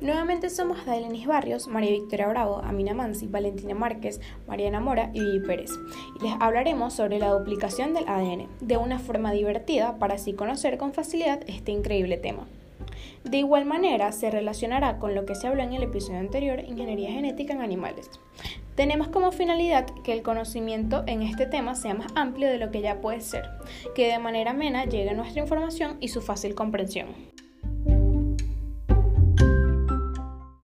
Nuevamente somos Dailenis Barrios, María Victoria Bravo, Amina Mansi, Valentina Márquez, Mariana Mora y Vivi Pérez. Y les hablaremos sobre la duplicación del ADN, de una forma divertida para así conocer con facilidad este increíble tema. De igual manera, se relacionará con lo que se habló en el episodio anterior, Ingeniería Genética en Animales. Tenemos como finalidad que el conocimiento en este tema sea más amplio de lo que ya puede ser, que de manera amena llegue nuestra información y su fácil comprensión.